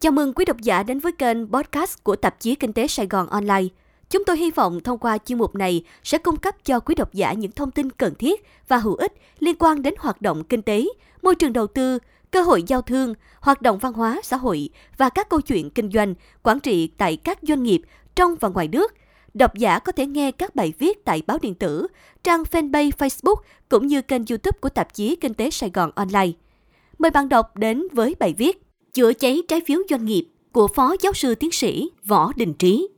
Chào mừng quý độc giả đến với kênh podcast của tạp chí Kinh tế Sài Gòn Online. Chúng tôi hy vọng thông qua chuyên mục này sẽ cung cấp cho quý độc giả những thông tin cần thiết và hữu ích liên quan đến hoạt động kinh tế, môi trường đầu tư, cơ hội giao thương, hoạt động văn hóa xã hội và các câu chuyện kinh doanh, quản trị tại các doanh nghiệp trong và ngoài nước. Độc giả có thể nghe các bài viết tại báo điện tử, trang fanpage Facebook cũng như kênh YouTube của tạp chí Kinh tế Sài Gòn Online. Mời bạn đọc đến với bài viết Chữa cháy trái phiếu doanh nghiệp của Phó Giáo sư Tiến sĩ Võ Đình Trí.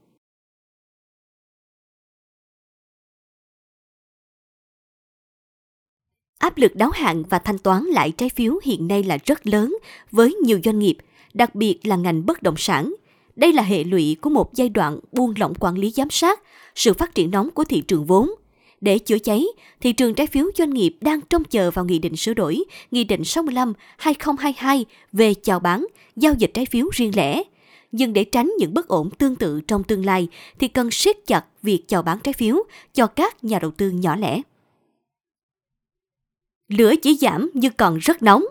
Áp lực đáo hạn và thanh toán lại trái phiếu hiện nay là rất lớn với nhiều doanh nghiệp, đặc biệt là ngành bất động sản. Đây là hệ lụy của một giai đoạn buông lỏng quản lý giám sát, sự phát triển nóng của thị trường vốn. Để chữa cháy, thị trường trái phiếu doanh nghiệp đang trông chờ vào Nghị định sửa đổi, Nghị định 65-2022 về chào bán, giao dịch trái phiếu riêng lẻ. Nhưng để tránh những bất ổn tương tự trong tương lai thì cần siết chặt việc chào bán trái phiếu cho các nhà đầu tư nhỏ lẻ. Lửa chỉ giảm nhưng còn rất nóng.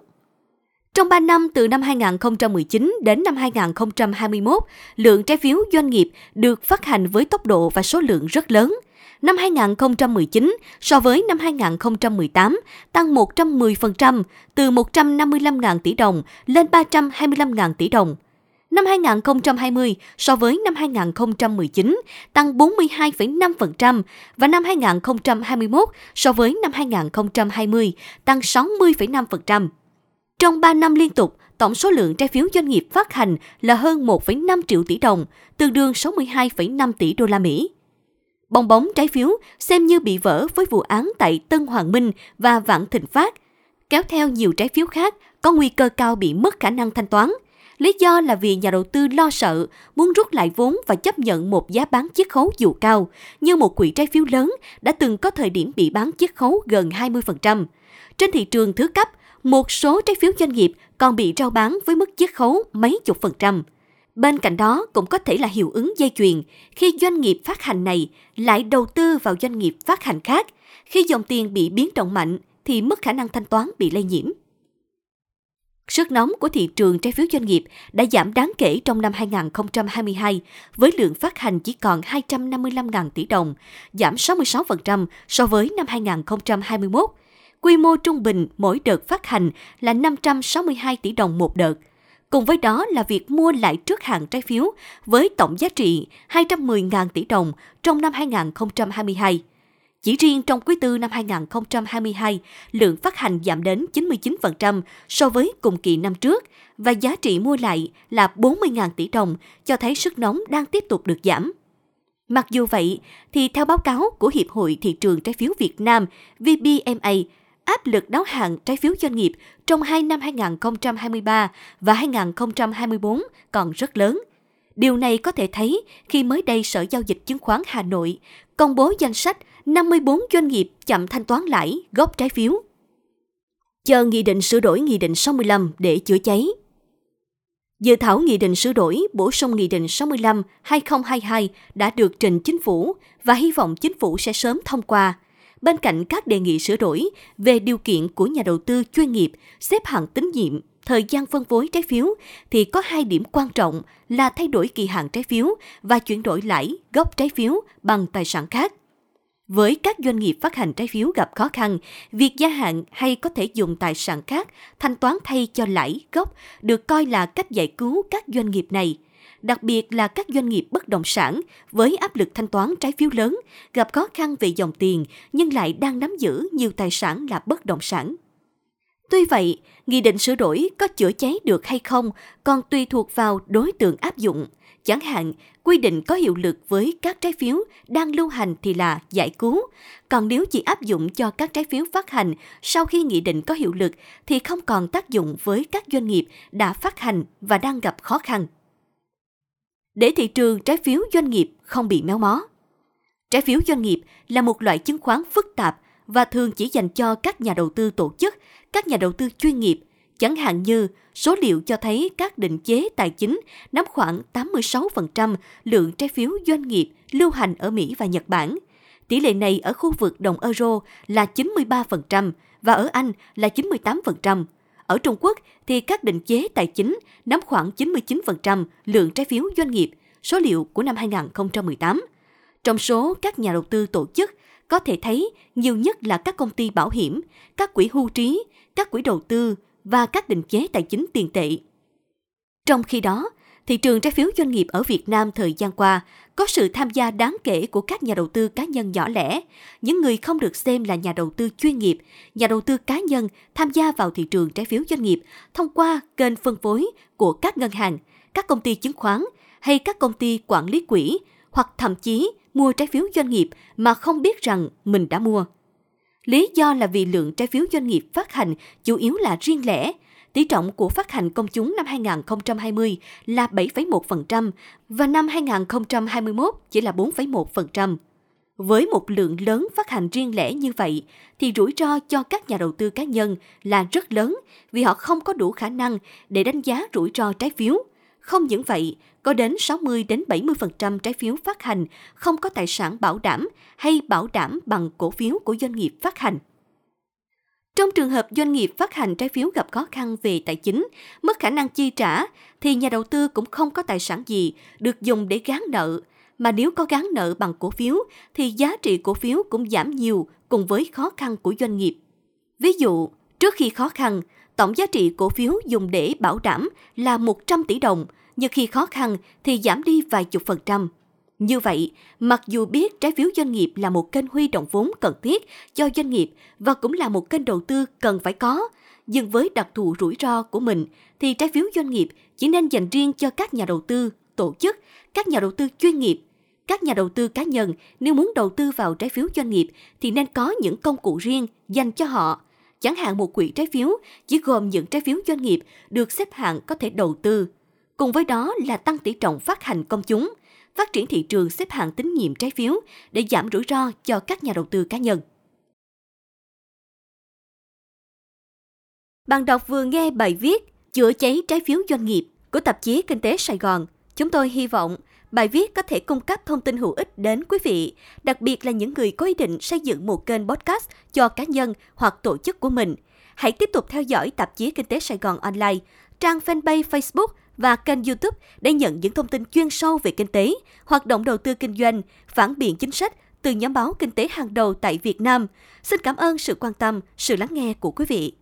Trong 3 năm từ năm 2019 đến năm 2021, lượng trái phiếu doanh nghiệp được phát hành với tốc độ và số lượng rất lớn. Năm 2019 so với năm 2018 tăng 110%, từ 155.000 tỷ đồng lên 325.000 tỷ đồng. Năm 2020 so với năm 2019 tăng 42,5% và năm 2021 so với năm 2020 tăng 60,5%. Trong 3 năm liên tục, tổng số lượng trái phiếu doanh nghiệp phát hành là hơn 1,5 triệu tỷ đồng, tương đương 62,5 tỷ đô la Mỹ. Bong bóng trái phiếu xem như bị vỡ với vụ án tại Tân Hoàng Minh và Vạn Thịnh Phát, kéo theo nhiều trái phiếu khác có nguy cơ cao bị mất khả năng thanh toán. Lý do là vì nhà đầu tư lo sợ, muốn rút lại vốn và chấp nhận một giá bán chiết khấu dù cao, như một quỹ trái phiếu lớn đã từng có thời điểm bị bán chiết khấu gần 20%. Trên thị trường thứ cấp, một số trái phiếu doanh nghiệp còn bị rao bán với mức chiết khấu mấy chục phần trăm. Bên cạnh đó cũng có thể là hiệu ứng dây chuyền khi doanh nghiệp phát hành này lại đầu tư vào doanh nghiệp phát hành khác. Khi dòng tiền bị biến động mạnh thì mất khả năng thanh toán bị lây nhiễm. Sức nóng của thị trường trái phiếu doanh nghiệp đã giảm đáng kể trong năm 2022 với lượng phát hành chỉ còn 255.000 tỷ đồng, giảm 66% so với năm 2021 quy mô trung bình mỗi đợt phát hành là 562 tỷ đồng một đợt. Cùng với đó là việc mua lại trước hạn trái phiếu với tổng giá trị 210.000 tỷ đồng trong năm 2022. Chỉ riêng trong quý tư năm 2022, lượng phát hành giảm đến 99% so với cùng kỳ năm trước và giá trị mua lại là 40.000 tỷ đồng, cho thấy sức nóng đang tiếp tục được giảm. Mặc dù vậy, thì theo báo cáo của Hiệp hội Thị trường Trái phiếu Việt Nam VBMA, áp lực đáo hạn trái phiếu doanh nghiệp trong hai năm 2023 và 2024 còn rất lớn. Điều này có thể thấy khi mới đây Sở Giao dịch Chứng khoán Hà Nội công bố danh sách 54 doanh nghiệp chậm thanh toán lãi gốc trái phiếu. Chờ Nghị định sửa đổi Nghị định 65 để chữa cháy. Dự thảo Nghị định sửa đổi bổ sung Nghị định 65-2022 đã được trình Chính phủ và hy vọng Chính phủ sẽ sớm thông qua – bên cạnh các đề nghị sửa đổi về điều kiện của nhà đầu tư chuyên nghiệp, xếp hạng tín nhiệm, thời gian phân phối trái phiếu thì có hai điểm quan trọng là thay đổi kỳ hạn trái phiếu và chuyển đổi lãi gốc trái phiếu bằng tài sản khác. Với các doanh nghiệp phát hành trái phiếu gặp khó khăn, việc gia hạn hay có thể dùng tài sản khác thanh toán thay cho lãi gốc được coi là cách giải cứu các doanh nghiệp này – đặc biệt là các doanh nghiệp bất động sản với áp lực thanh toán trái phiếu lớn, gặp khó khăn về dòng tiền nhưng lại đang nắm giữ nhiều tài sản là bất động sản. Tuy vậy, nghị định sửa đổi có chữa cháy được hay không còn tùy thuộc vào đối tượng áp dụng. Chẳng hạn, quy định có hiệu lực với các trái phiếu đang lưu hành thì là giải cứu, còn nếu chỉ áp dụng cho các trái phiếu phát hành sau khi nghị định có hiệu lực thì không còn tác dụng với các doanh nghiệp đã phát hành và đang gặp khó khăn để thị trường trái phiếu doanh nghiệp không bị méo mó. Trái phiếu doanh nghiệp là một loại chứng khoán phức tạp và thường chỉ dành cho các nhà đầu tư tổ chức, các nhà đầu tư chuyên nghiệp, chẳng hạn như số liệu cho thấy các định chế tài chính nắm khoảng 86% lượng trái phiếu doanh nghiệp lưu hành ở Mỹ và Nhật Bản. Tỷ lệ này ở khu vực đồng euro là 93% và ở Anh là 98%. Ở Trung Quốc thì các định chế tài chính nắm khoảng 99% lượng trái phiếu doanh nghiệp, số liệu của năm 2018. Trong số các nhà đầu tư tổ chức, có thể thấy nhiều nhất là các công ty bảo hiểm, các quỹ hưu trí, các quỹ đầu tư và các định chế tài chính tiền tệ. Trong khi đó, thị trường trái phiếu doanh nghiệp ở Việt Nam thời gian qua có sự tham gia đáng kể của các nhà đầu tư cá nhân nhỏ lẻ, những người không được xem là nhà đầu tư chuyên nghiệp, nhà đầu tư cá nhân tham gia vào thị trường trái phiếu doanh nghiệp thông qua kênh phân phối của các ngân hàng, các công ty chứng khoán hay các công ty quản lý quỹ hoặc thậm chí mua trái phiếu doanh nghiệp mà không biết rằng mình đã mua. Lý do là vì lượng trái phiếu doanh nghiệp phát hành chủ yếu là riêng lẻ, tỷ trọng của phát hành công chúng năm 2020 là 7,1% và năm 2021 chỉ là 4,1%. Với một lượng lớn phát hành riêng lẻ như vậy, thì rủi ro cho các nhà đầu tư cá nhân là rất lớn vì họ không có đủ khả năng để đánh giá rủi ro trái phiếu. Không những vậy, có đến 60 đến 70% trái phiếu phát hành không có tài sản bảo đảm hay bảo đảm bằng cổ phiếu của doanh nghiệp phát hành. Trong trường hợp doanh nghiệp phát hành trái phiếu gặp khó khăn về tài chính, mất khả năng chi trả, thì nhà đầu tư cũng không có tài sản gì được dùng để gán nợ. Mà nếu có gán nợ bằng cổ phiếu, thì giá trị cổ phiếu cũng giảm nhiều cùng với khó khăn của doanh nghiệp. Ví dụ, trước khi khó khăn, tổng giá trị cổ phiếu dùng để bảo đảm là 100 tỷ đồng, nhưng khi khó khăn thì giảm đi vài chục phần trăm. Như vậy, mặc dù biết trái phiếu doanh nghiệp là một kênh huy động vốn cần thiết cho doanh nghiệp và cũng là một kênh đầu tư cần phải có, nhưng với đặc thù rủi ro của mình thì trái phiếu doanh nghiệp chỉ nên dành riêng cho các nhà đầu tư, tổ chức, các nhà đầu tư chuyên nghiệp. Các nhà đầu tư cá nhân nếu muốn đầu tư vào trái phiếu doanh nghiệp thì nên có những công cụ riêng dành cho họ. Chẳng hạn một quỹ trái phiếu chỉ gồm những trái phiếu doanh nghiệp được xếp hạng có thể đầu tư. Cùng với đó là tăng tỷ trọng phát hành công chúng – phát triển thị trường xếp hạng tín nhiệm trái phiếu để giảm rủi ro cho các nhà đầu tư cá nhân. Bạn đọc vừa nghe bài viết Chữa cháy trái phiếu doanh nghiệp của tạp chí Kinh tế Sài Gòn. Chúng tôi hy vọng bài viết có thể cung cấp thông tin hữu ích đến quý vị, đặc biệt là những người có ý định xây dựng một kênh podcast cho cá nhân hoặc tổ chức của mình. Hãy tiếp tục theo dõi tạp chí Kinh tế Sài Gòn online, trang fanpage Facebook và kênh YouTube để nhận những thông tin chuyên sâu về kinh tế, hoạt động đầu tư kinh doanh, phản biện chính sách từ nhóm báo kinh tế hàng đầu tại Việt Nam. Xin cảm ơn sự quan tâm, sự lắng nghe của quý vị.